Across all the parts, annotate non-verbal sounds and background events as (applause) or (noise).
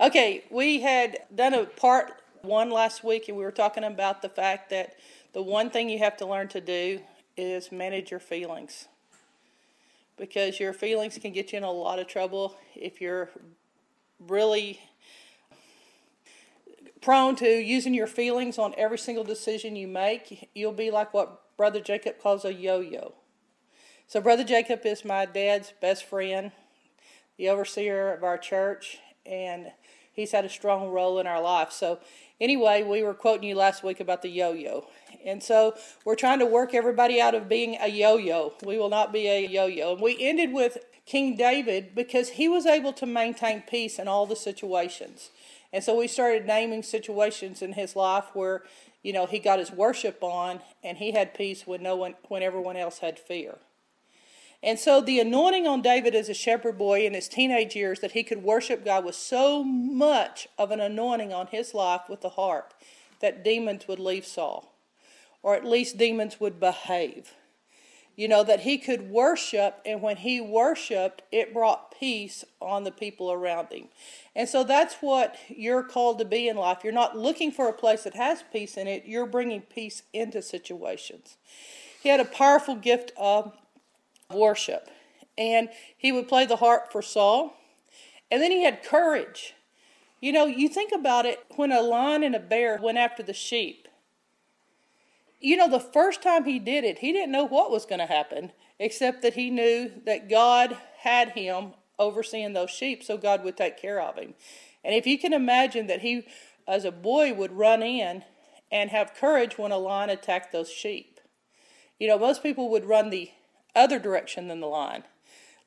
Okay, we had done a part one last week, and we were talking about the fact that the one thing you have to learn to do is manage your feelings. Because your feelings can get you in a lot of trouble if you're really prone to using your feelings on every single decision you make. You'll be like what Brother Jacob calls a yo yo. So, Brother Jacob is my dad's best friend, the overseer of our church, and he's had a strong role in our life. So, anyway, we were quoting you last week about the yo yo. And so, we're trying to work everybody out of being a yo yo. We will not be a yo yo. And we ended with King David because he was able to maintain peace in all the situations. And so, we started naming situations in his life where, you know, he got his worship on and he had peace when no one when everyone else had fear. And so the anointing on David as a shepherd boy in his teenage years that he could worship God was so much of an anointing on his life with the harp that demons would leave Saul, or at least demons would behave. You know, that he could worship, and when he worshiped, it brought peace on the people around him. And so that's what you're called to be in life. You're not looking for a place that has peace in it, you're bringing peace into situations. He had a powerful gift of worship. And he would play the harp for Saul. And then he had courage. You know, you think about it when a lion and a bear went after the sheep. You know, the first time he did it, he didn't know what was going to happen, except that he knew that God had him overseeing those sheep, so God would take care of him. And if you can imagine that he, as a boy, would run in and have courage when a lion attacked those sheep. You know, most people would run the other direction than the lion.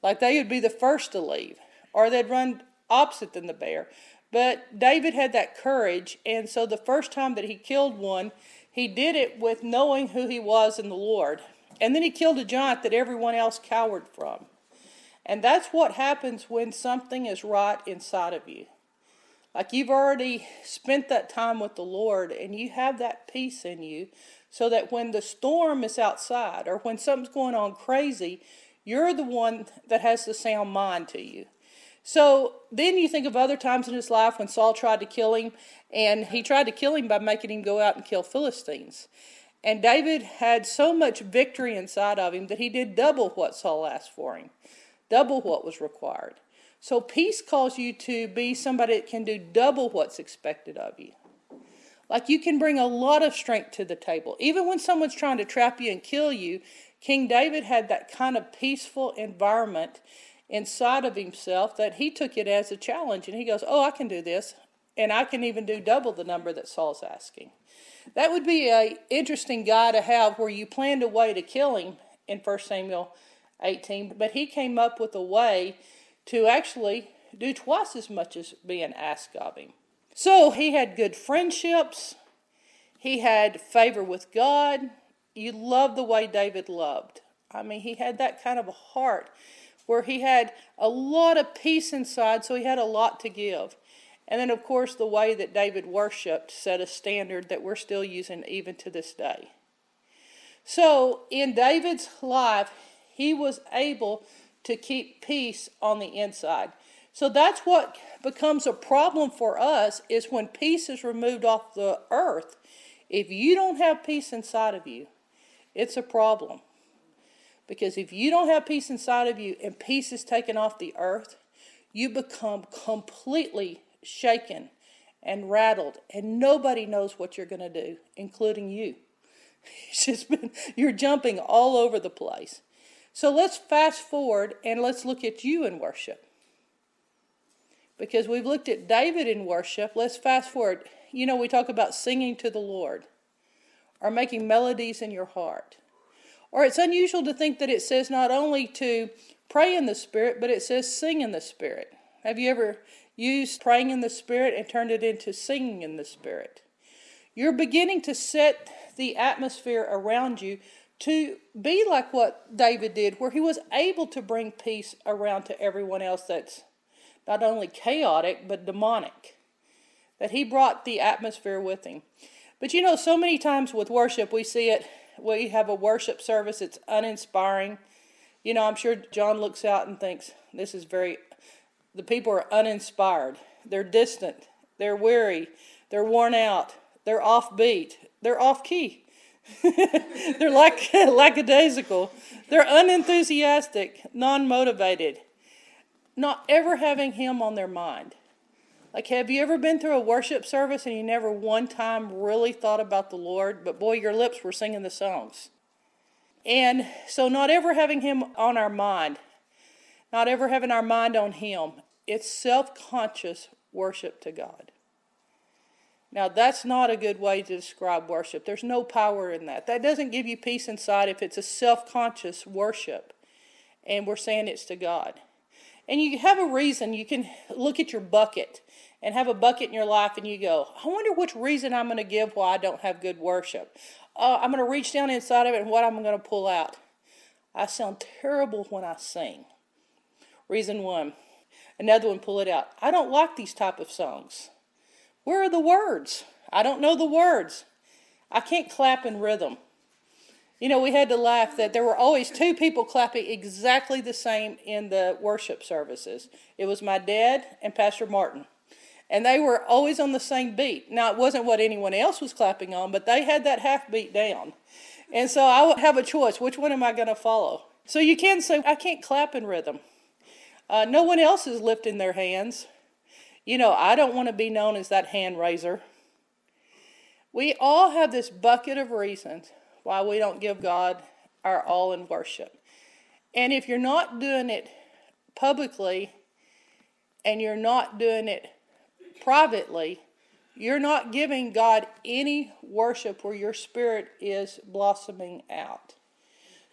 Like they would be the first to leave, or they'd run opposite than the bear. But David had that courage, and so the first time that he killed one, he did it with knowing who he was in the Lord. And then he killed a giant that everyone else cowered from. And that's what happens when something is right inside of you. Like you've already spent that time with the Lord and you have that peace in you so that when the storm is outside or when something's going on crazy, you're the one that has the sound mind to you. So then you think of other times in his life when Saul tried to kill him, and he tried to kill him by making him go out and kill Philistines. And David had so much victory inside of him that he did double what Saul asked for him, double what was required. So peace calls you to be somebody that can do double what's expected of you. Like you can bring a lot of strength to the table. Even when someone's trying to trap you and kill you, King David had that kind of peaceful environment inside of himself that he took it as a challenge and he goes, Oh, I can do this. And I can even do double the number that Saul's asking. That would be an interesting guy to have where you planned a way to kill him in 1 Samuel 18, but he came up with a way to actually do twice as much as being asked of him. So he had good friendships. He had favor with God. You love the way David loved. I mean, he had that kind of a heart where he had a lot of peace inside, so he had a lot to give. And then, of course, the way that David worshiped set a standard that we're still using even to this day. So, in David's life, he was able to keep peace on the inside. So that's what becomes a problem for us is when peace is removed off the earth. If you don't have peace inside of you, it's a problem. Because if you don't have peace inside of you and peace is taken off the earth, you become completely shaken and rattled, and nobody knows what you're going to do, including you. (laughs) It's just been, you're jumping all over the place. So let's fast forward and let's look at you in worship because we've looked at David in worship. Let's fast forward. You know, we talk about singing to the Lord or making melodies in your heart. Or it's unusual to think that it says not only to pray in the Spirit, but it says sing in the Spirit. Have you ever used praying in the Spirit and turned it into singing in the Spirit? You're beginning to set the atmosphere around you to be like what David did, where he was able to bring peace around to everyone else that's not only chaotic, but demonic. That he brought the atmosphere with him. But you know, so many times with worship, we see it, we have a worship service, it's uninspiring. You know, I'm sure John looks out and thinks, this is very, the people are uninspired. they're distant, they're weary, they're worn out, they're offbeat, they're off key. (laughs) they're like (laughs) lackadaisical. They're unenthusiastic, non motivated, not ever having Him on their mind. Like, have you ever been through a worship service and you never one time really thought about the Lord, but boy, your lips were singing the songs? And so, not ever having Him on our mind, not ever having our mind on Him, it's self conscious worship to God. Now, that's not a good way to describe worship. There's no power in that. That doesn't give you peace inside if it's a self conscious worship and we're saying it's to God. And you have a reason. You can look at your bucket and have a bucket in your life and you go, I wonder which reason I'm going to give why I don't have good worship. Uh, I'm going to reach down inside of it and what I'm going to pull out. I sound terrible when I sing. Reason one. Another one, pull it out. I don't like these type of songs. Where are the words? I don't know the words. I can't clap in rhythm. You know, we had to laugh that there were always two people clapping exactly the same in the worship services. It was my dad and Pastor Martin. And they were always on the same beat. Now, it wasn't what anyone else was clapping on, but they had that half beat down. And so I would have a choice. Which one am I going to follow? So you can say, I can't clap in rhythm. Uh, no one else is lifting their hands. You know, I don't want to be known as that hand raiser. We all have this bucket of reasons why we don't give God our all in worship. And if you're not doing it publicly and you're not doing it privately, you're not giving God any worship where your spirit is blossoming out.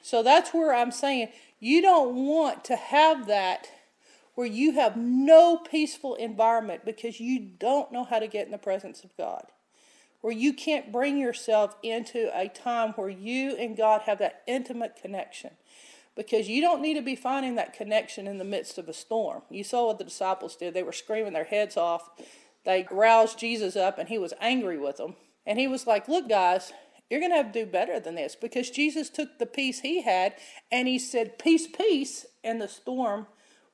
So that's where I'm saying you don't want to have that where you have no peaceful environment because you don't know how to get in the presence of God. Where you can't bring yourself into a time where you and God have that intimate connection. Because you don't need to be finding that connection in the midst of a storm. You saw what the disciples did. They were screaming their heads off. They roused Jesus up and he was angry with them. And he was like, Look, guys, you're going to have to do better than this because Jesus took the peace he had and he said, Peace, peace, and the storm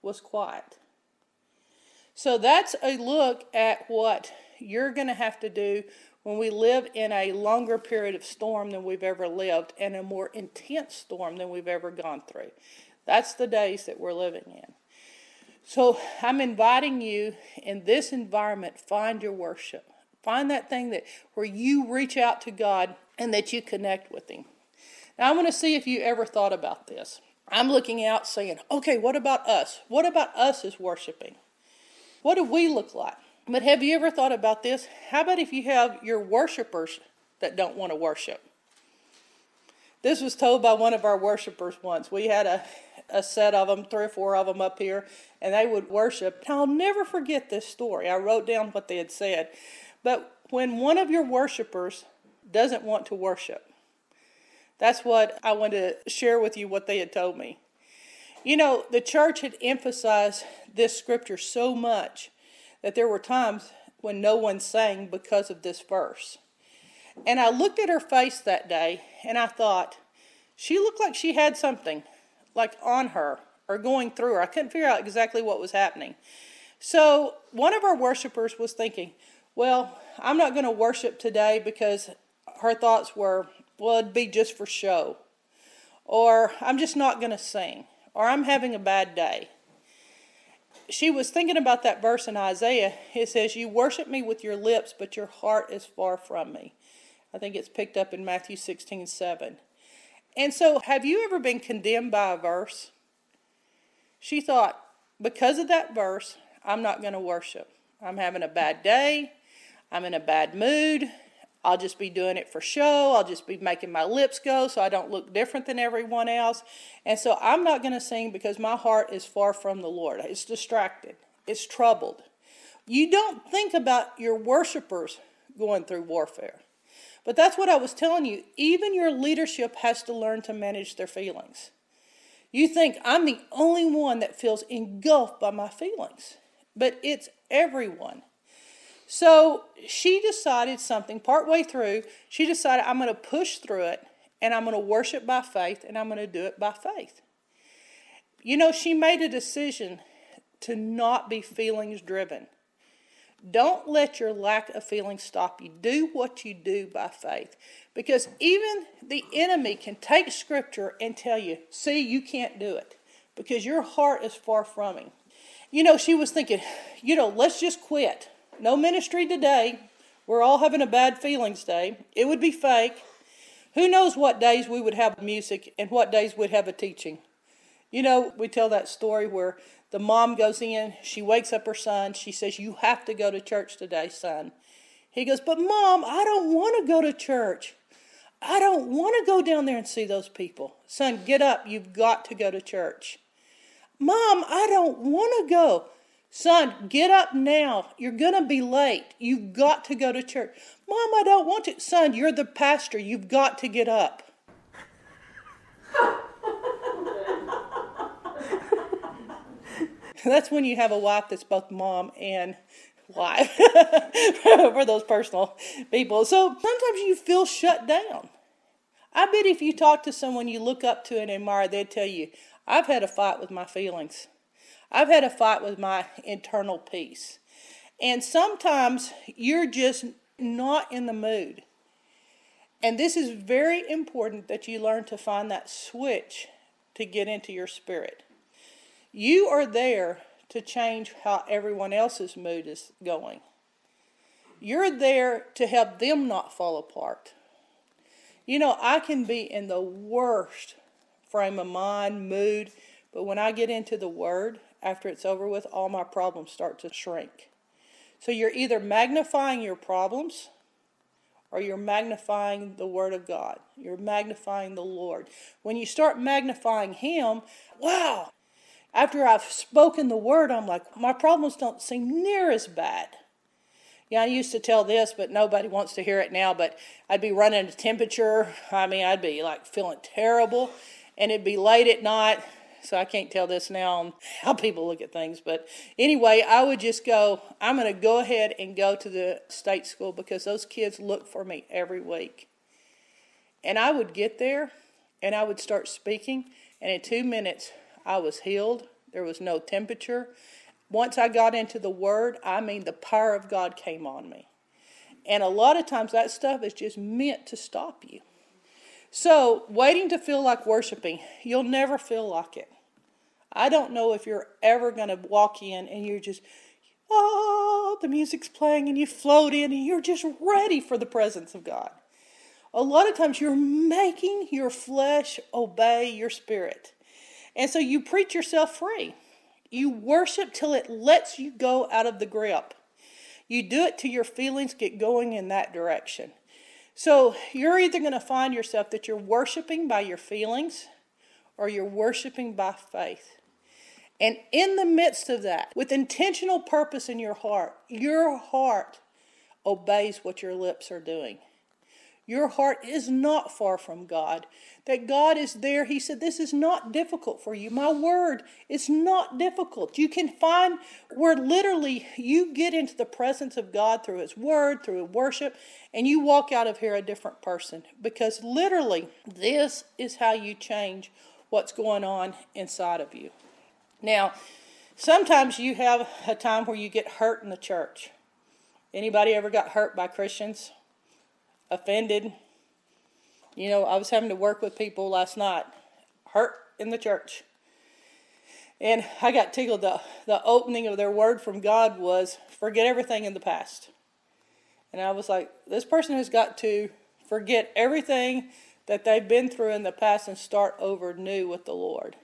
was quiet. So that's a look at what you're going to have to do when we live in a longer period of storm than we've ever lived and a more intense storm than we've ever gone through. That's the days that we're living in. So I'm inviting you in this environment, find your worship. Find that thing that where you reach out to God and that you connect with Him. Now I want to see if you ever thought about this. I'm looking out saying, okay, what about us? What about us as worshiping? What do we look like? But have you ever thought about this? How about if you have your worshipers that don't want to worship? This was told by one of our worshipers once. We had a, a set of them, three or four of them up here, and they would worship. I'll never forget this story. I wrote down what they had said. But when one of your worshipers doesn't want to worship, that's what I wanted to share with you what they had told me. You know, the church had emphasized this scripture so much that there were times when no one sang because of this verse. And I looked at her face that day and I thought, she looked like she had something like on her or going through her. I couldn't figure out exactly what was happening. So one of our worshipers was thinking, well, I'm not going to worship today because her thoughts were, well, it'd be just for show. Or I'm just not going to sing. Or I'm having a bad day. She was thinking about that verse in Isaiah. It says, You worship me with your lips, but your heart is far from me. I think it's picked up in Matthew 16 7. And so, have you ever been condemned by a verse? She thought, because of that verse, I'm not going to worship. I'm having a bad day. I'm in a bad mood. I'll just be doing it for show. I'll just be making my lips go so I don't look different than everyone else. And so I'm not going to sing because my heart is far from the Lord. It's distracted, it's troubled. You don't think about your worshipers going through warfare. But that's what I was telling you. Even your leadership has to learn to manage their feelings. You think I'm the only one that feels engulfed by my feelings, but it's everyone. So she decided something partway through. She decided, I'm going to push through it and I'm going to worship by faith and I'm going to do it by faith. You know, she made a decision to not be feelings driven. Don't let your lack of feeling stop you. Do what you do by faith. Because even the enemy can take scripture and tell you, see, you can't do it because your heart is far from him. You know, she was thinking, you know, let's just quit. No ministry today. We're all having a bad feelings day. It would be fake. Who knows what days we would have music and what days we'd have a teaching. You know, we tell that story where the mom goes in, she wakes up her son, she says, You have to go to church today, son. He goes, But mom, I don't want to go to church. I don't want to go down there and see those people. Son, get up. You've got to go to church. Mom, I don't want to go. Son, get up now. You're going to be late. You've got to go to church. Mom, I don't want to. Son, you're the pastor. You've got to get up. (laughs) that's when you have a wife that's both mom and wife (laughs) for those personal people. So sometimes you feel shut down. I bet if you talk to someone you look up to and admire, they'd tell you, I've had a fight with my feelings. I've had a fight with my internal peace. And sometimes you're just not in the mood. And this is very important that you learn to find that switch to get into your spirit. You are there to change how everyone else's mood is going. You're there to help them not fall apart. You know, I can be in the worst frame of mind, mood, but when I get into the Word, after it's over with, all my problems start to shrink. So you're either magnifying your problems or you're magnifying the Word of God. You're magnifying the Lord. When you start magnifying Him, wow, after I've spoken the word, I'm like, my problems don't seem near as bad. Yeah, I used to tell this, but nobody wants to hear it now. But I'd be running a temperature. I mean, I'd be like feeling terrible, and it'd be late at night. So I can't tell this now on (laughs) how people look at things. But anyway, I would just go, I'm going to go ahead and go to the state school because those kids look for me every week. And I would get there and I would start speaking, and in two minutes, I was healed. There was no temperature. Once I got into the Word, I mean, the power of God came on me. And a lot of times that stuff is just meant to stop you. So, waiting to feel like worshiping, you'll never feel like it. I don't know if you're ever going to walk in and you're just, oh, the music's playing and you float in and you're just ready for the presence of God. A lot of times you're making your flesh obey your spirit. And so you preach yourself free. You worship till it lets you go out of the grip. You do it till your feelings get going in that direction. So you're either going to find yourself that you're worshiping by your feelings or you're worshiping by faith. And in the midst of that, with intentional purpose in your heart, your heart obeys what your lips are doing. Your heart is not far from God. That God is there. He said, This is not difficult for you. My word is not difficult. You can find where literally you get into the presence of God through His word, through worship, and you walk out of here a different person. Because literally, this is how you change what's going on inside of you. Now, sometimes you have a time where you get hurt in the church. Anybody ever got hurt by Christians? offended. You know, I was having to work with people last night, hurt in the church. And I got tickled. The, the opening of their word from God was forget everything in the past. And I was like, this person has got to forget everything that they've been through in the past and start over new with the Lord.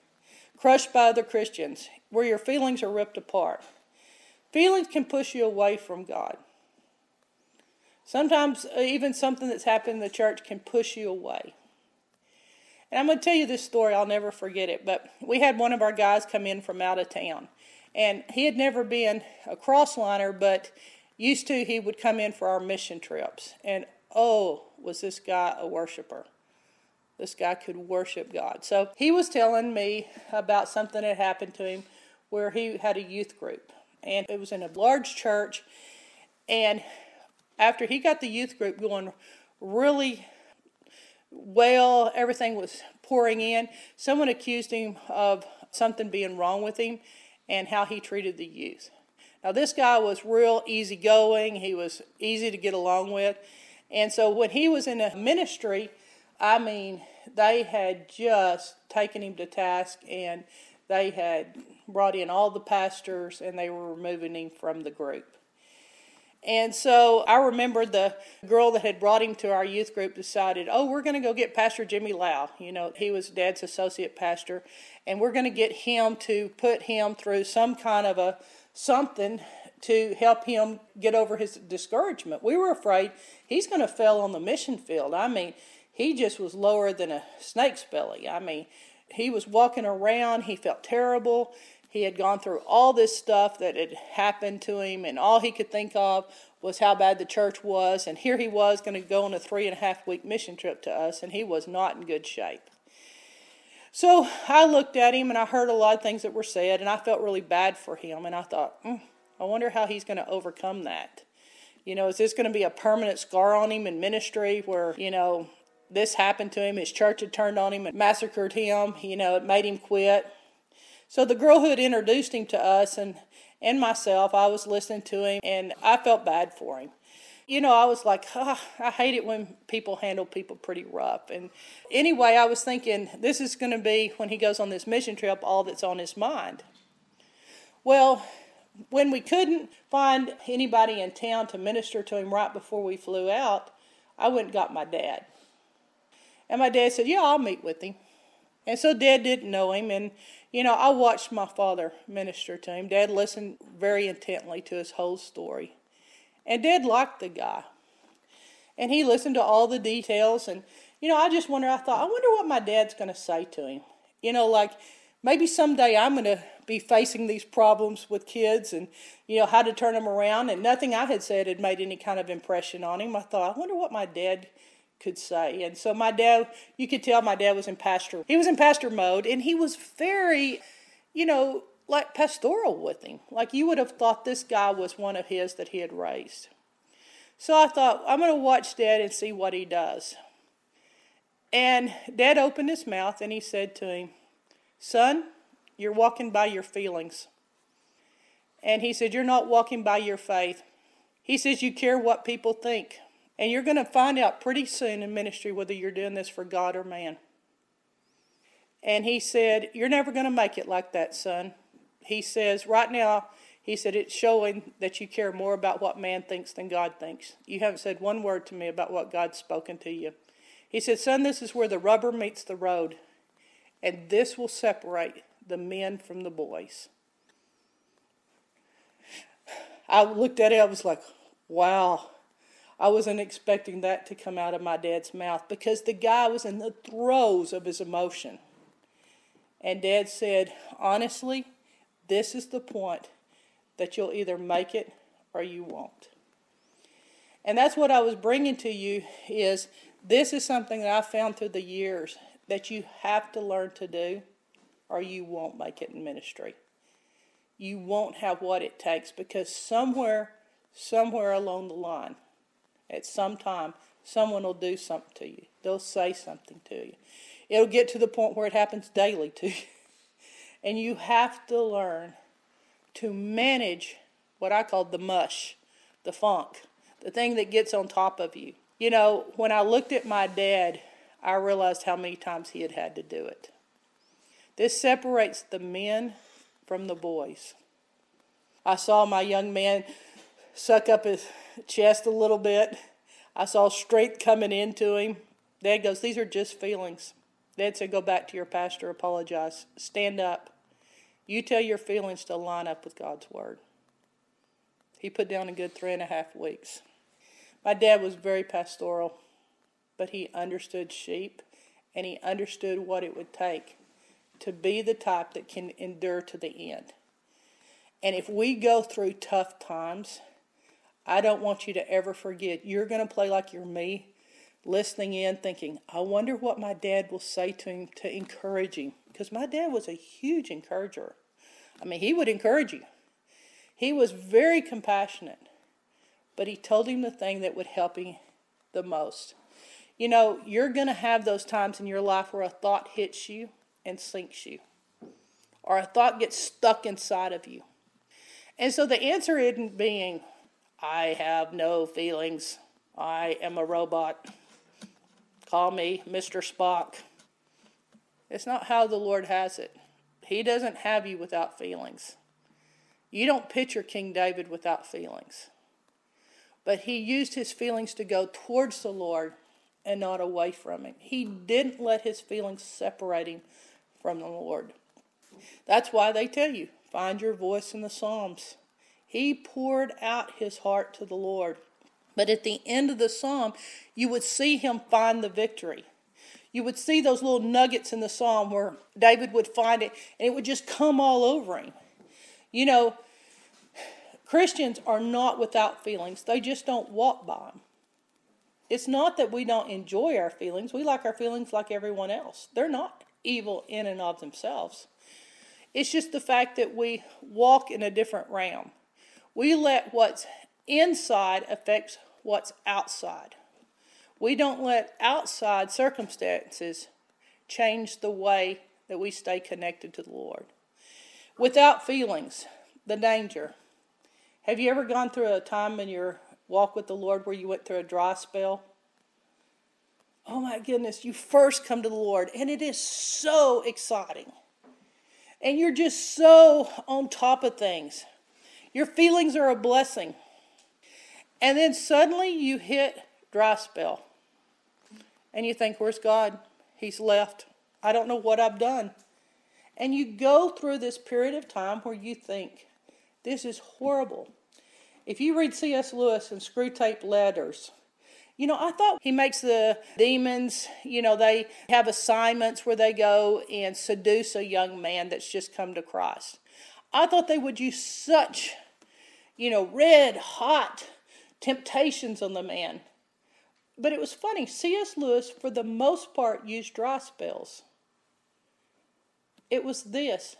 Crushed by other Christians, where your feelings are ripped apart. Feelings can push you away from God. Sometimes, uh, even something that's happened in the church can push you away. And I'm going to tell you this story, I'll never forget it. But we had one of our guys come in from out of town. And he had never been a crossliner, but used to, he would come in for our mission trips. And oh, was this guy a worshiper? This guy could worship God. So he was telling me about something that happened to him where he had a youth group. And it was in a large church. And after he got the youth group going really well, everything was pouring in, someone accused him of something being wrong with him and how he treated the youth. Now, this guy was real easygoing, he was easy to get along with. And so when he was in a ministry, I mean, they had just taken him to task and they had brought in all the pastors and they were removing him from the group. And so I remember the girl that had brought him to our youth group decided, oh, we're going to go get Pastor Jimmy Lau. You know, he was Dad's associate pastor, and we're going to get him to put him through some kind of a something to help him get over his discouragement. We were afraid he's going to fail on the mission field. I mean, he just was lower than a snake's belly. I mean, he was walking around, he felt terrible. He had gone through all this stuff that had happened to him, and all he could think of was how bad the church was. And here he was going to go on a three and a half week mission trip to us, and he was not in good shape. So I looked at him and I heard a lot of things that were said, and I felt really bad for him. And I thought, mm, I wonder how he's going to overcome that. You know, is this going to be a permanent scar on him in ministry where, you know, this happened to him, his church had turned on him and massacred him, you know, it made him quit. So the girl who had introduced him to us and, and myself, I was listening to him and I felt bad for him. You know, I was like, oh, I hate it when people handle people pretty rough. And anyway, I was thinking, this is going to be, when he goes on this mission trip, all that's on his mind. Well, when we couldn't find anybody in town to minister to him right before we flew out, I went and got my dad. And my dad said, Yeah, I'll meet with him. And so dad didn't know him. And you know, I watched my father minister to him. Dad listened very intently to his whole story. And Dad liked the guy. And he listened to all the details. And, you know, I just wonder, I thought, I wonder what my dad's going to say to him. You know, like maybe someday I'm going to be facing these problems with kids and, you know, how to turn them around. And nothing I had said had made any kind of impression on him. I thought, I wonder what my dad could say. And so my dad, you could tell my dad was in pastor. He was in pastor mode, and he was very, you know, like pastoral with him. Like you would have thought this guy was one of his that he had raised. So I thought, I'm going to watch dad and see what he does. And dad opened his mouth and he said to him, Son, you're walking by your feelings. And he said, You're not walking by your faith. He says, You care what people think. And you're going to find out pretty soon in ministry whether you're doing this for God or man. And he said, You're never going to make it like that, son. He says, Right now, he said, It's showing that you care more about what man thinks than God thinks. You haven't said one word to me about what God's spoken to you. He said, Son, this is where the rubber meets the road, and this will separate the men from the boys. I looked at it, I was like, Wow. I wasn't expecting that to come out of my dad's mouth because the guy was in the throes of his emotion. And dad said, honestly, this is the point that you'll either make it or you won't. And that's what I was bringing to you is this is something that I found through the years that you have to learn to do or you won't make it in ministry. You won't have what it takes because somewhere somewhere along the line at some time, someone will do something to you. They'll say something to you. It'll get to the point where it happens daily to you. (laughs) And you have to learn to manage what I call the mush, the funk, the thing that gets on top of you. You know, when I looked at my dad, I realized how many times he had had to do it. This separates the men from the boys. I saw my young man suck up his chest a little bit. I saw strength coming into him. Dad goes, These are just feelings. Dad said, Go back to your pastor, apologize, stand up. You tell your feelings to line up with God's word. He put down a good three and a half weeks. My dad was very pastoral, but he understood sheep and he understood what it would take to be the type that can endure to the end. And if we go through tough times, I don't want you to ever forget. You're going to play like you're me, listening in, thinking, I wonder what my dad will say to him to encourage him. Because my dad was a huge encourager. I mean, he would encourage you. He was very compassionate, but he told him the thing that would help him the most. You know, you're going to have those times in your life where a thought hits you and sinks you, or a thought gets stuck inside of you. And so the answer isn't being, I have no feelings. I am a robot. Call me Mr. Spock. It's not how the Lord has it. He doesn't have you without feelings. You don't picture King David without feelings. But he used his feelings to go towards the Lord and not away from him. He didn't let his feelings separate him from the Lord. That's why they tell you find your voice in the Psalms. He poured out his heart to the Lord. But at the end of the psalm, you would see him find the victory. You would see those little nuggets in the psalm where David would find it and it would just come all over him. You know, Christians are not without feelings, they just don't walk by them. It's not that we don't enjoy our feelings, we like our feelings like everyone else. They're not evil in and of themselves. It's just the fact that we walk in a different realm. We let what's inside affect what's outside. We don't let outside circumstances change the way that we stay connected to the Lord. Without feelings, the danger. Have you ever gone through a time in your walk with the Lord where you went through a dry spell? Oh my goodness, you first come to the Lord, and it is so exciting. And you're just so on top of things. Your feelings are a blessing. And then suddenly you hit dry spell. And you think, where's God? He's left. I don't know what I've done. And you go through this period of time where you think, this is horrible. If you read C.S. Lewis and Screwtape Letters, you know, I thought he makes the demons, you know, they have assignments where they go and seduce a young man that's just come to Christ. I thought they would use such, you know, red hot temptations on the man. But it was funny. C.S. Lewis, for the most part, used dry spells. It was this.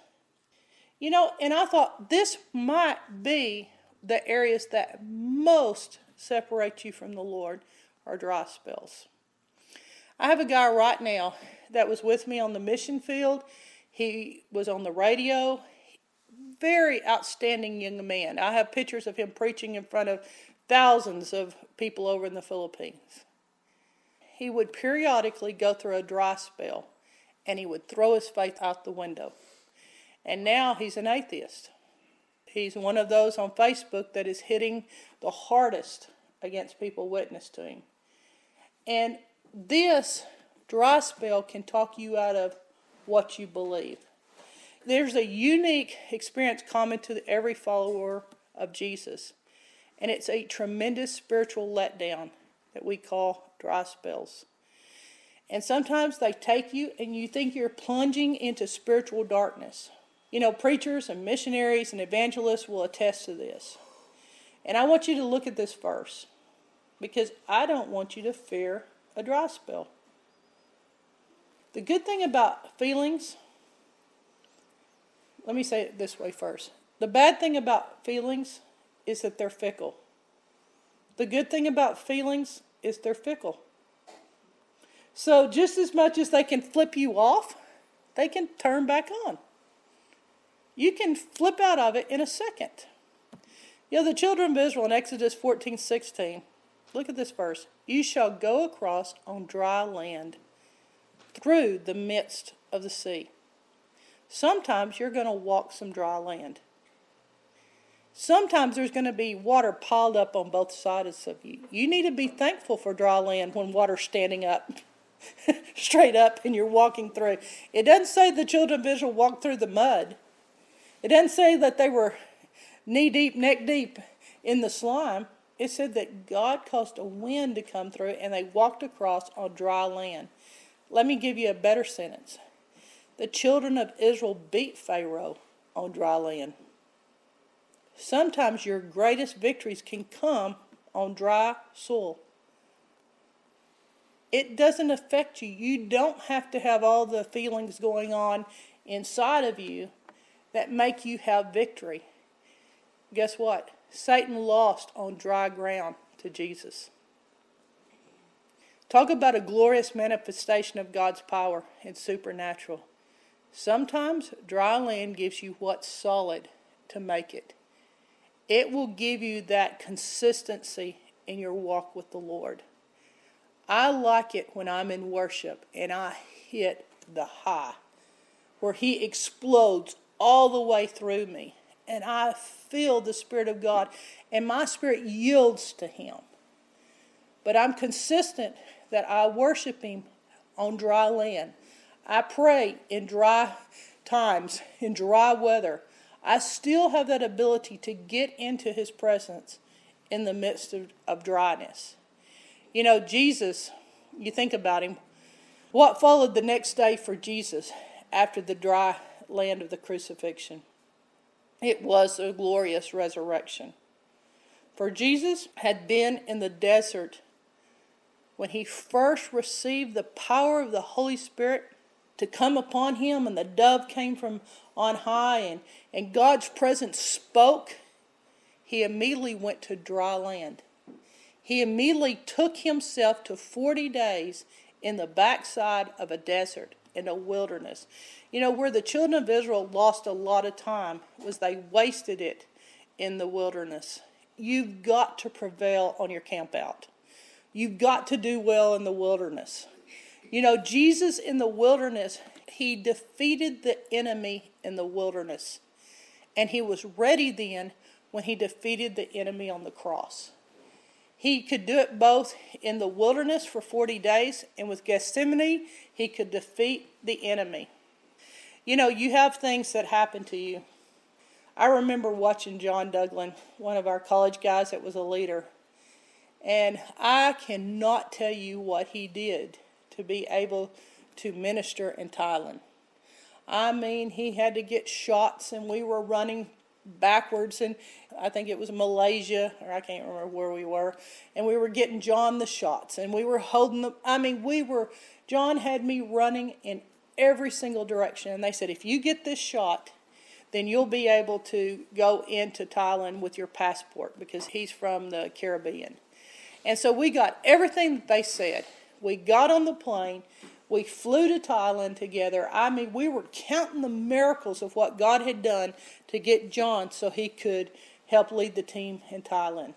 You know, and I thought this might be the areas that most separate you from the Lord are dry spells. I have a guy right now that was with me on the mission field. He was on the radio. Very outstanding young man. I have pictures of him preaching in front of thousands of people over in the Philippines. He would periodically go through a dry spell and he would throw his faith out the window. And now he's an atheist. He's one of those on Facebook that is hitting the hardest against people witness to him. And this dry spell can talk you out of what you believe. There's a unique experience common to every follower of Jesus and it's a tremendous spiritual letdown that we call dry spells. And sometimes they take you and you think you're plunging into spiritual darkness. You know, preachers and missionaries and evangelists will attest to this. And I want you to look at this verse because I don't want you to fear a dry spell. The good thing about feelings, let me say it this way first. The bad thing about feelings is that they're fickle. The good thing about feelings is they're fickle. So, just as much as they can flip you off, they can turn back on. You can flip out of it in a second. You know, the children of Israel in Exodus 14 16, look at this verse. You shall go across on dry land through the midst of the sea. Sometimes you're going to walk some dry land. Sometimes there's going to be water piled up on both sides of you. You need to be thankful for dry land when water's standing up, (laughs) straight up, and you're walking through. It doesn't say the children of Israel walked through the mud. It doesn't say that they were knee deep, neck deep in the slime. It said that God caused a wind to come through and they walked across on dry land. Let me give you a better sentence. The children of Israel beat Pharaoh on dry land. Sometimes your greatest victories can come on dry soil. It doesn't affect you. You don't have to have all the feelings going on inside of you that make you have victory. Guess what? Satan lost on dry ground to Jesus. Talk about a glorious manifestation of God's power and supernatural. Sometimes dry land gives you what's solid to make it. it will give you that consistency in your walk with the Lord. I like it when I'm in worship and I hit the high, where He explodes all the way through me, and I feel the Spirit of God, and my spirit yields to Him. But I'm consistent that I worship Him on dry land. I pray in dry times, in dry weather. I still have that ability to get into His presence in the midst of, of dryness. You know, Jesus, you think about Him, what followed the next day for Jesus after the dry land of the crucifixion? It was a glorious resurrection. For Jesus had been in the desert when he first received the power of the Holy Spirit to come upon him, and the dove came from on high, and, and God's presence spoke, he immediately went to dry land. He immediately took himself to 40 days in the backside of a desert, in a wilderness. You know, where the children of Israel lost a lot of time was they wasted it in the wilderness. You've got to prevail on your camp out. You've got to do well in the wilderness. You know, Jesus in the wilderness, he defeated the enemy in the wilderness. And he was ready then when he defeated the enemy on the cross. He could do it both in the wilderness for 40 days and with Gethsemane, he could defeat the enemy. You know, you have things that happen to you. I remember watching John Douglin, one of our college guys that was a leader, and I cannot tell you what he did to be able to minister in Thailand. I mean, he had to get shots, and we were running backwards, and I think it was Malaysia, or I can't remember where we were, and we were getting John the shots, and we were holding them. I mean, we were, John had me running in every single direction, and they said, if you get this shot, then you'll be able to go into Thailand with your passport because he's from the Caribbean. And so we got everything that they said. We got on the plane. We flew to Thailand together. I mean, we were counting the miracles of what God had done to get John so he could help lead the team in Thailand.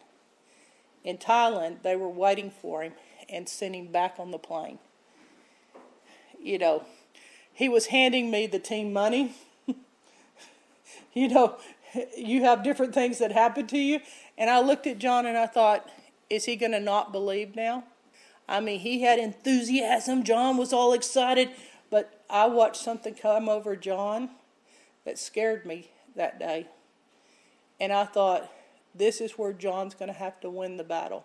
In Thailand, they were waiting for him and sent him back on the plane. You know, he was handing me the team money. (laughs) you know, you have different things that happen to you. And I looked at John and I thought, is he going to not believe now? I mean, he had enthusiasm. John was all excited. But I watched something come over John that scared me that day. And I thought, this is where John's going to have to win the battle.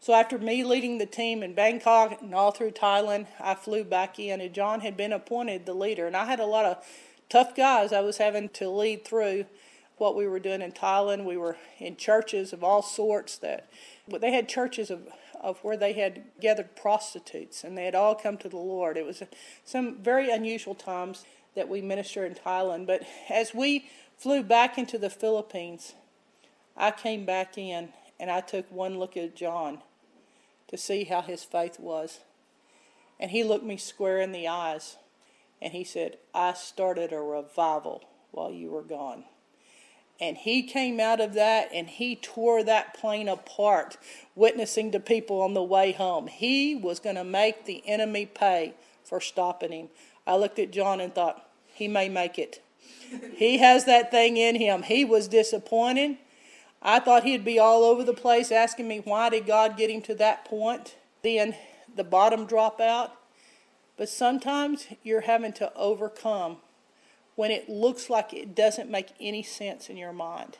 So after me leading the team in Bangkok and all through Thailand, I flew back in, and John had been appointed the leader. And I had a lot of tough guys I was having to lead through what we were doing in Thailand. We were in churches of all sorts that they had churches of of where they had gathered prostitutes and they had all come to the Lord. It was some very unusual times that we ministered in Thailand. But as we flew back into the Philippines, I came back in and I took one look at John to see how his faith was. And he looked me square in the eyes and he said, I started a revival while you were gone. And he came out of that and he tore that plane apart, witnessing to people on the way home. He was going to make the enemy pay for stopping him. I looked at John and thought, he may make it. he has that thing in him. He was disappointed. I thought he'd be all over the place asking me, why did God get him to that point? Then the bottom drop out. But sometimes you're having to overcome when it looks like it doesn't make any sense in your mind.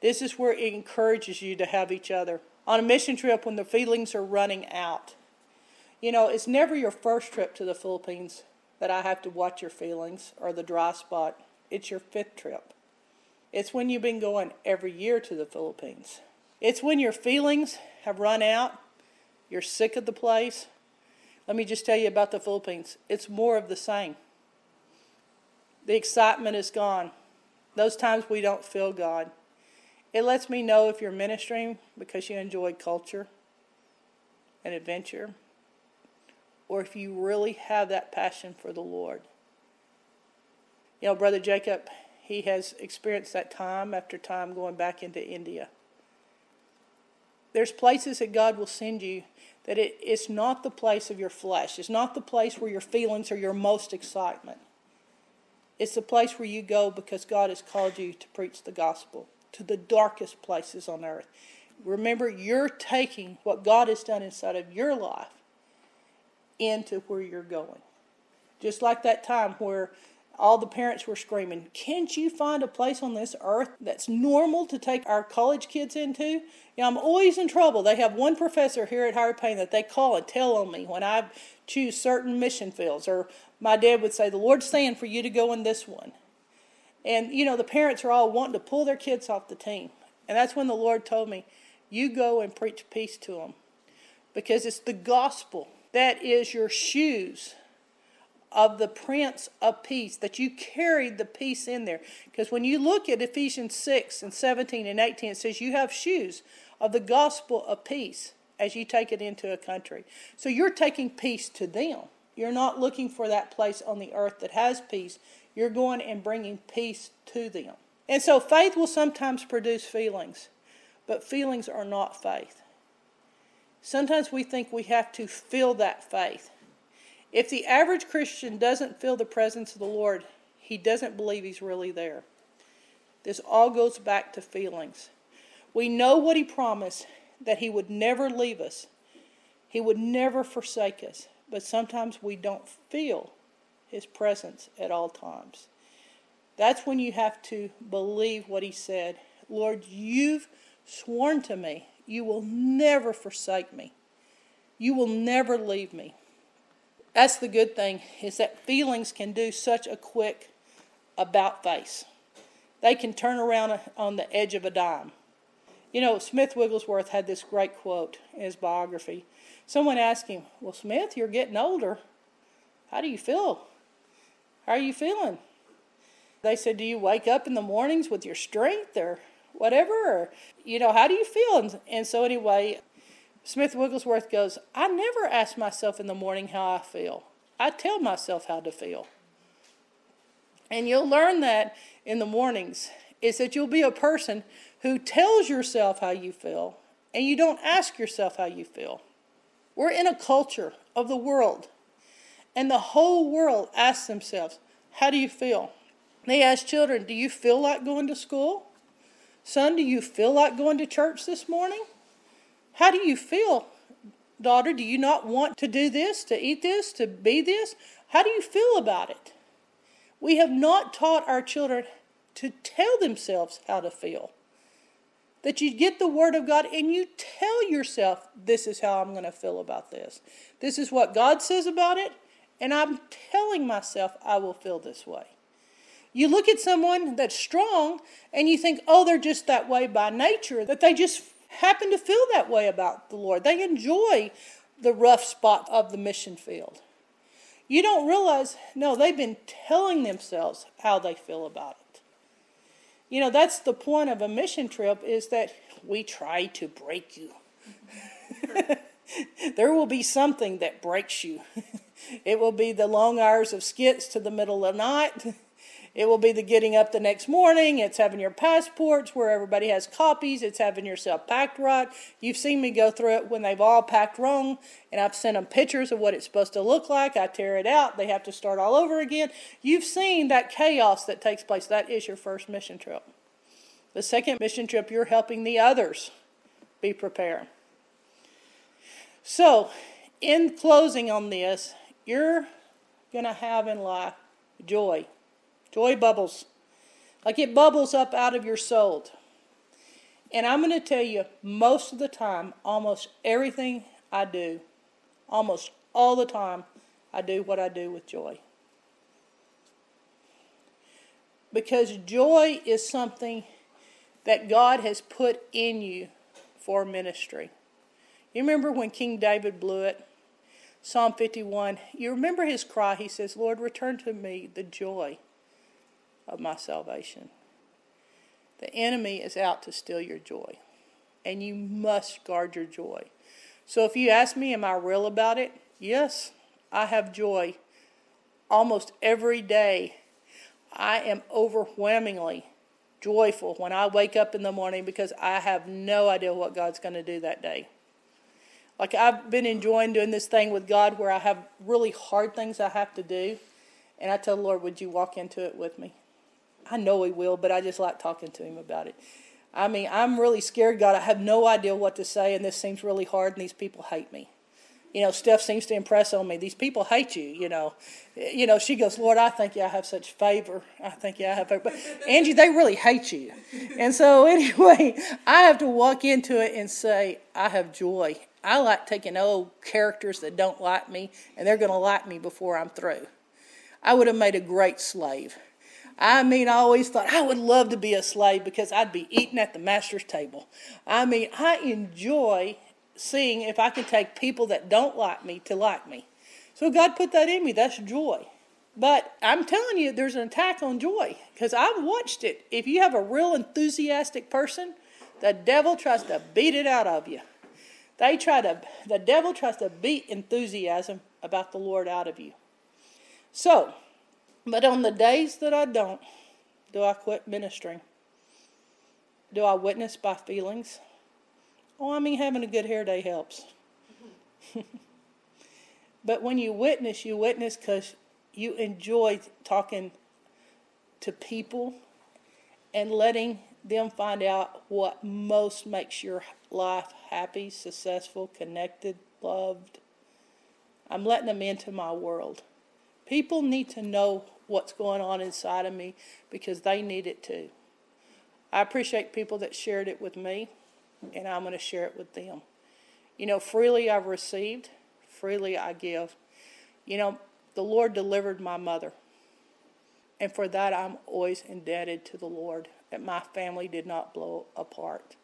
This is where it encourages you to have each other. On a mission trip, when the feelings are running out, you know, it's never your first trip to the Philippines that I have to watch your feelings or the dry spot. It's your fifth trip. It's when you've been going every year to the Philippines. It's when your feelings have run out, you're sick of the place. Let me just tell you about the Philippines. It's more of the same. The excitement is gone. Those times we don't feel God. It lets me know if you're ministering because you enjoy culture and adventure, or if you really have that passion for the Lord. You know, Brother Jacob, he has experienced that time after time going back into India. There's places that God will send you that it, it's not the place of your flesh. It's not the place where your feelings are your most excitement. It's the place where you go because God has called you to preach the gospel to the darkest places on earth. Remember, you're taking what God has done inside of your life into where you're going. Just like that time where all the parents were screaming, Can't you find a place on this earth that's normal to take our college kids into? You know, I'm always in trouble. They have one professor here at Higher Payne that they call and tell on me when I choose certain mission fields. Or my dad would say, The Lord's saying for you to go in this one. And, you know, the parents are all wanting to pull their kids off the team. And that's when the Lord told me, You go and preach peace to them. Because it's the gospel that is your shoes of the Prince of Peace, that you carried the peace in there. Because when you look at Ephesians 6 and 17 and 18, it says you have shoes of the gospel of peace as you take it into a country. So you're taking peace to them. You're not looking for that place on the earth that has peace. You're going and bringing peace to them. And so faith will sometimes produce feelings, but feelings are not faith. Sometimes we think we have to feel that faith. If the average Christian doesn't feel the presence of the Lord, he doesn't believe he's really there. This all goes back to feelings. We know what he promised that he would never leave us, he would never forsake us, but sometimes we don't feel his presence at all times. That's when you have to believe what he said. Lord, you've sworn to me, you will never forsake me. You will never leave me. That's the good thing, is that feelings can do such a quick about face. They can turn around on the edge of a dime. You know, Smith Wigglesworth had this great quote in his biography. Someone asked him, Well, Smith, you're getting older. How do you feel? How are you feeling? They said, Do you wake up in the mornings with your strength or whatever? Or, you know, how do you feel? And, and so, anyway, Smith Wigglesworth goes, I never ask myself in the morning how I feel. I tell myself how to feel. And you'll learn that in the mornings is that you'll be a person who tells yourself how you feel and you don't ask yourself how you feel. We're in a culture of the world, and the whole world asks themselves, How do you feel? They ask children, Do you feel like going to school? Son, do you feel like going to church this morning? How do you feel, daughter? Do you not want to do this, to eat this, to be this? How do you feel about it? We have not taught our children to tell themselves how to feel. That you get the Word of God and you tell yourself, this is how I'm going to feel about this. This is what God says about it, and I'm telling myself I will feel this way. You look at someone that's strong and you think, oh, they're just that way by nature, that they just happen to feel that way about the Lord. They enjoy the rough spot of the mission field. You don't realize, no, they've been telling themselves how they feel about it. You know, that's the point of a mission trip is that we try to break you. (laughs) there will be something that breaks you. (laughs) it will be the long hours of skits to the middle of the night. It will be the getting up the next morning. It's having your passports where everybody has copies. It's having yourself packed right. You've seen me go through it when they've all packed wrong, and I've sent them pictures of what it's supposed to look like. I tear it out. They have to start all over again. You've seen that chaos that takes place. That is your first mission trip. The second mission trip, you're helping the others be prepared. So, in closing on this, you're going to have in life joy. Joy bubbles. Like it bubbles up out of your soul. And I'm going to tell you, most of the time, almost everything I do, almost all the time, I do what I do with joy. Because joy is something that God has put in you for ministry. You remember when King David blew it? Psalm 51. You remember his cry? He says, Lord, return to me the joy of my salvation. The enemy is out to steal your joy, and you must guard your joy. So if you ask me, am I real about it? Yes, I have joy almost every day. I am overwhelmingly joyful when I wake up in the morning because I have no idea what God's going to do that day. Like I've been enjoying doing this thing with God where I have really hard things I have to do. And I tell the Lord, would you walk into it with me? I know He will, but I just like talking to Him about it. I mean, I'm really scared, God. I have no idea what to say, and this seems really hard, and these people hate me you know, Steph seems to impress on me. These people hate you, you know. You know, she goes, Lord, I think you I have such favor. I think you I have favor. But Angie, they really hate you. And so (laughs) anyway, I have to walk into it and say, I have joy. I like taking old characters that don't like me, and they're going to like me before I'm through. I would have made a great slave. I mean, I always thought I would love to be a slave because I'd be eating at the master's table. I mean, I enjoy seeing if I can take people that don't like me to like me. So God put that in me. That's joy. But I'm telling you, there's an attack on joy because I've watched it. If you have a real enthusiastic person, the devil tries to beat it out of you. They try to, the devil tries to beat enthusiasm about the Lord out of you. So, but on the days that I don't, do I quit ministering? Do I witness by feelings? Oh, I mean, having a good hair day helps. (laughs) but when you witness, you witness because you enjoy talking to people and letting them find out what most makes your life happy, successful, connected, loved. I'm letting them into my world. People need to know what's going on inside of me because they need it too. I appreciate people that shared it with me and I'm going to share it with them. You know, freely I've received, freely I give. You know, the Lord delivered my mother. And for that, I'm always indebted to the Lord that my family did not blow apart.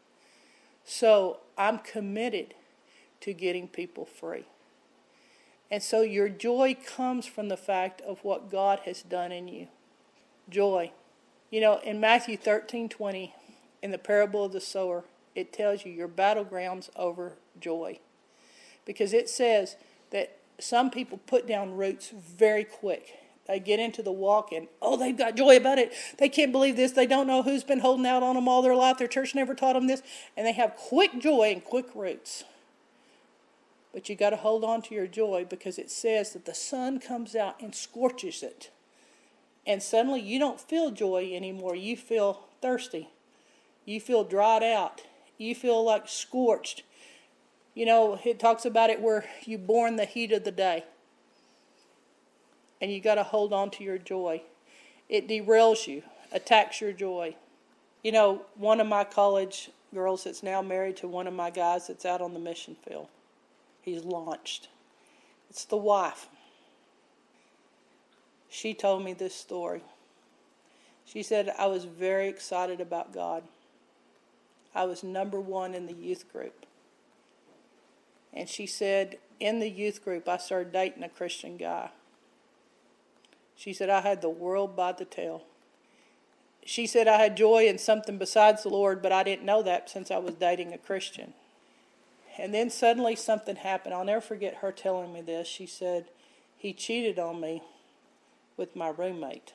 So I'm committed to getting people free. And so your joy comes from the fact of what God has done in you. Joy. You know, in Matthew 13 20, in the parable of the sower, it tells you your battlegrounds over joy. Because it says that some people put down roots very quick. They get into the walk and, oh, they've got joy about it. They can't believe this. They don't know who's been holding out on them all their life. Their church never taught them this. And they have quick joy and quick roots. But you got to hold on to your joy because it says that the sun comes out and scorches it. And suddenly you don't feel joy anymore. You feel thirsty. You feel dried out you feel like scorched. You know, it talks about it where you born the heat of the day. And you got to hold on to your joy. It derails you, attacks your joy. You know, one of my college girls that's now married to one of my guys that's out on the mission field. He's launched. It's the wife. She told me this story. She said, I was very excited about God. I was number one in the youth group. And she said, in the youth group, I started dating a Christian guy. She said, I had the world by the tail. She said, I had joy in something besides the Lord, but I didn't know that since I was dating a Christian. And then suddenly something happened. I'll never forget her telling me this. She said, He cheated on me with my roommate.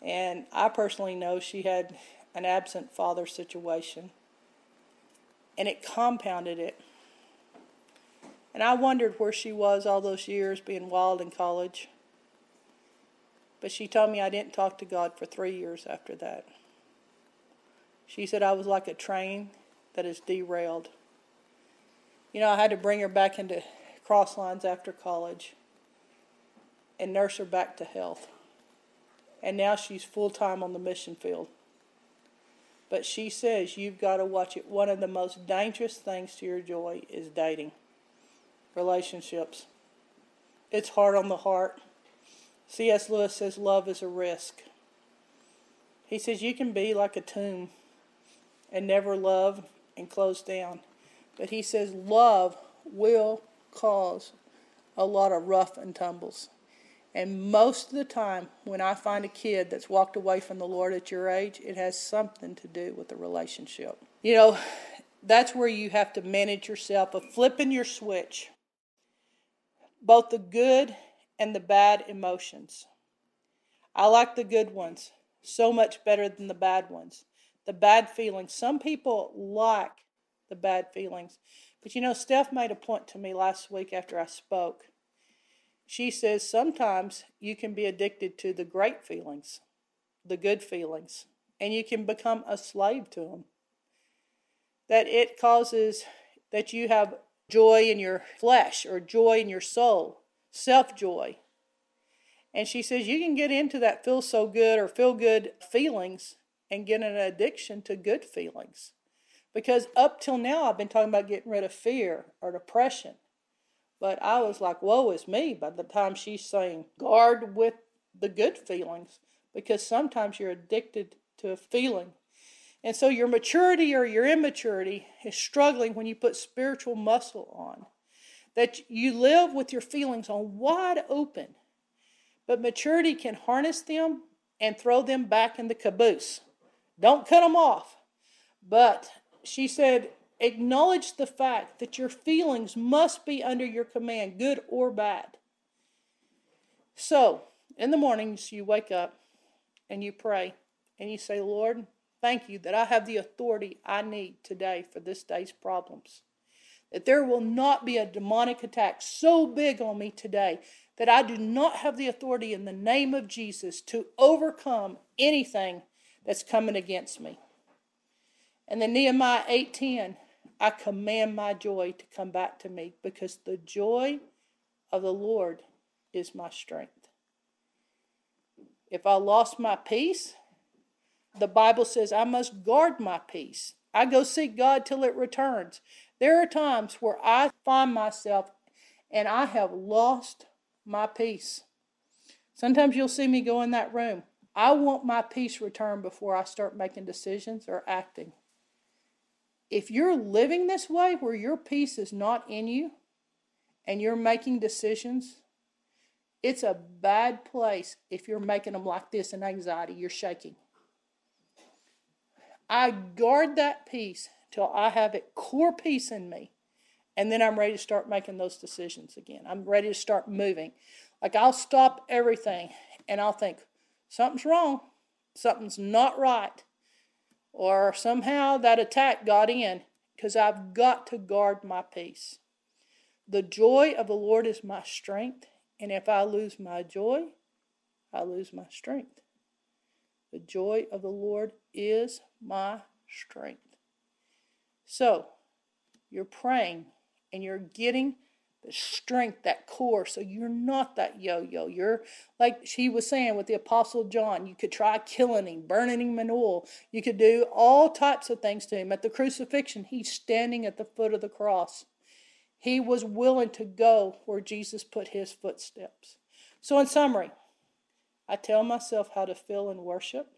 And I personally know she had an absent father situation. And it compounded it. And I wondered where she was all those years being wild in college. But she told me I didn't talk to God for three years after that. She said I was like a train that is derailed. You know, I had to bring her back into cross lines after college and nurse her back to health. And now she's full time on the mission field. But she says you've got to watch it. One of the most dangerous things to your joy is dating, relationships. It's hard on the heart. C.S. Lewis says love is a risk. He says you can be like a tomb and never love and close down. But he says love will cause a lot of rough and tumbles. And most of the time, when I find a kid that's walked away from the Lord at your age, it has something to do with the relationship. You know, that's where you have to manage yourself of flipping your switch, both the good and the bad emotions. I like the good ones so much better than the bad ones. The bad feelings. Some people like the bad feelings. But you know, Steph made a point to me last week after I spoke. She says sometimes you can be addicted to the great feelings, the good feelings, and you can become a slave to them. That it causes that you have joy in your flesh or joy in your soul, self joy. And she says you can get into that feel so good or feel good feelings and get an addiction to good feelings. Because up till now, I've been talking about getting rid of fear or depression. But I was like, woe is me by the time she's saying, guard with the good feelings. Because sometimes you're addicted to a feeling. And so your maturity or your immaturity is struggling when you put spiritual muscle on. That you live with your feelings on wide open. But maturity can harness them and throw them back in the caboose. Don't cut them off. But she said, acknowledge the fact that your feelings must be under your command, good or bad. So, in the mornings, you wake up and you pray and you say, Lord, thank you that I have the authority I need today for this day's problems. That there will not be a demonic attack so big on me today that I do not have the authority in the name of Jesus to overcome anything that's coming against me. And then Nehemiah 8:10, I command my joy to come back to me because the joy of the Lord is my strength. If I lost my peace, the Bible says I must guard my peace. I go seek God till it returns. There are times where I find myself and I have lost my peace. Sometimes you'll see me go in that room. I want my peace returned before I start making decisions or acting. If you're living this way where your peace is not in you and you're making decisions, it's a bad place if you're making them like this in anxiety. You're shaking. I guard that peace till I have it core peace in me. And then I'm ready to start making those decisions again. I'm ready to start moving. Like I'll stop everything and I'll think, something's wrong. Something's not right or somehow that attack got in because I've got to guard my peace. The joy of the Lord is my strength, and if I lose my joy, I lose my strength. The joy of the Lord is my strength. So, you're praying and you're getting the strength, that core. So you're not that yo yo. You're like she was saying with the Apostle John, you could try killing him, burning him in oil. You could do all types of things to him. At the crucifixion, he's standing at the foot of the cross. He was willing to go where Jesus put his footsteps. So, in summary, I tell myself how to feel and worship.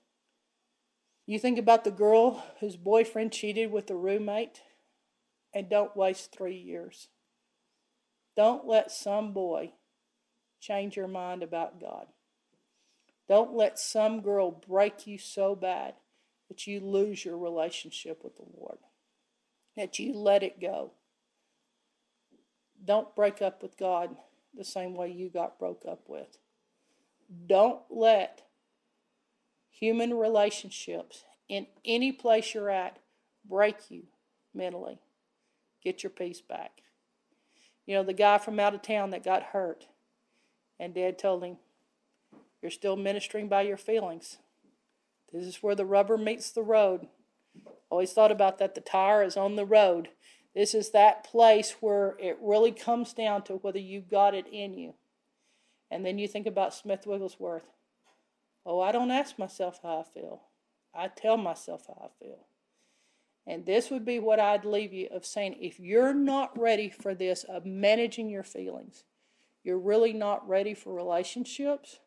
You think about the girl whose boyfriend cheated with a roommate, and don't waste three years. Don't let some boy change your mind about God. Don't let some girl break you so bad that you lose your relationship with the Lord, that you let it go. Don't break up with God the same way you got broke up with. Don't let human relationships in any place you're at break you mentally. Get your peace back. You know, the guy from out of town that got hurt. And dad told him, You're still ministering by your feelings. This is where the rubber meets the road. Always thought about that. The tire is on the road. This is that place where it really comes down to whether you've got it in you. And then you think about Smith Wigglesworth. Oh, I don't ask myself how I feel. I tell myself how I feel. And this would be what I'd leave you of saying if you're not ready for this, of managing your feelings, you're really not ready for relationships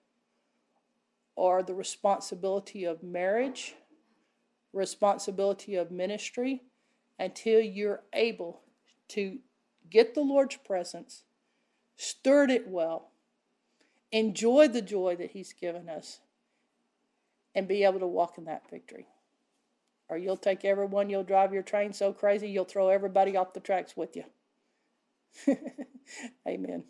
or the responsibility of marriage, responsibility of ministry, until you're able to get the Lord's presence, stirred it well, enjoy the joy that He's given us, and be able to walk in that victory or you'll take everyone, you'll drive your train so crazy, you'll throw everybody off the tracks with you. (laughs) Amen.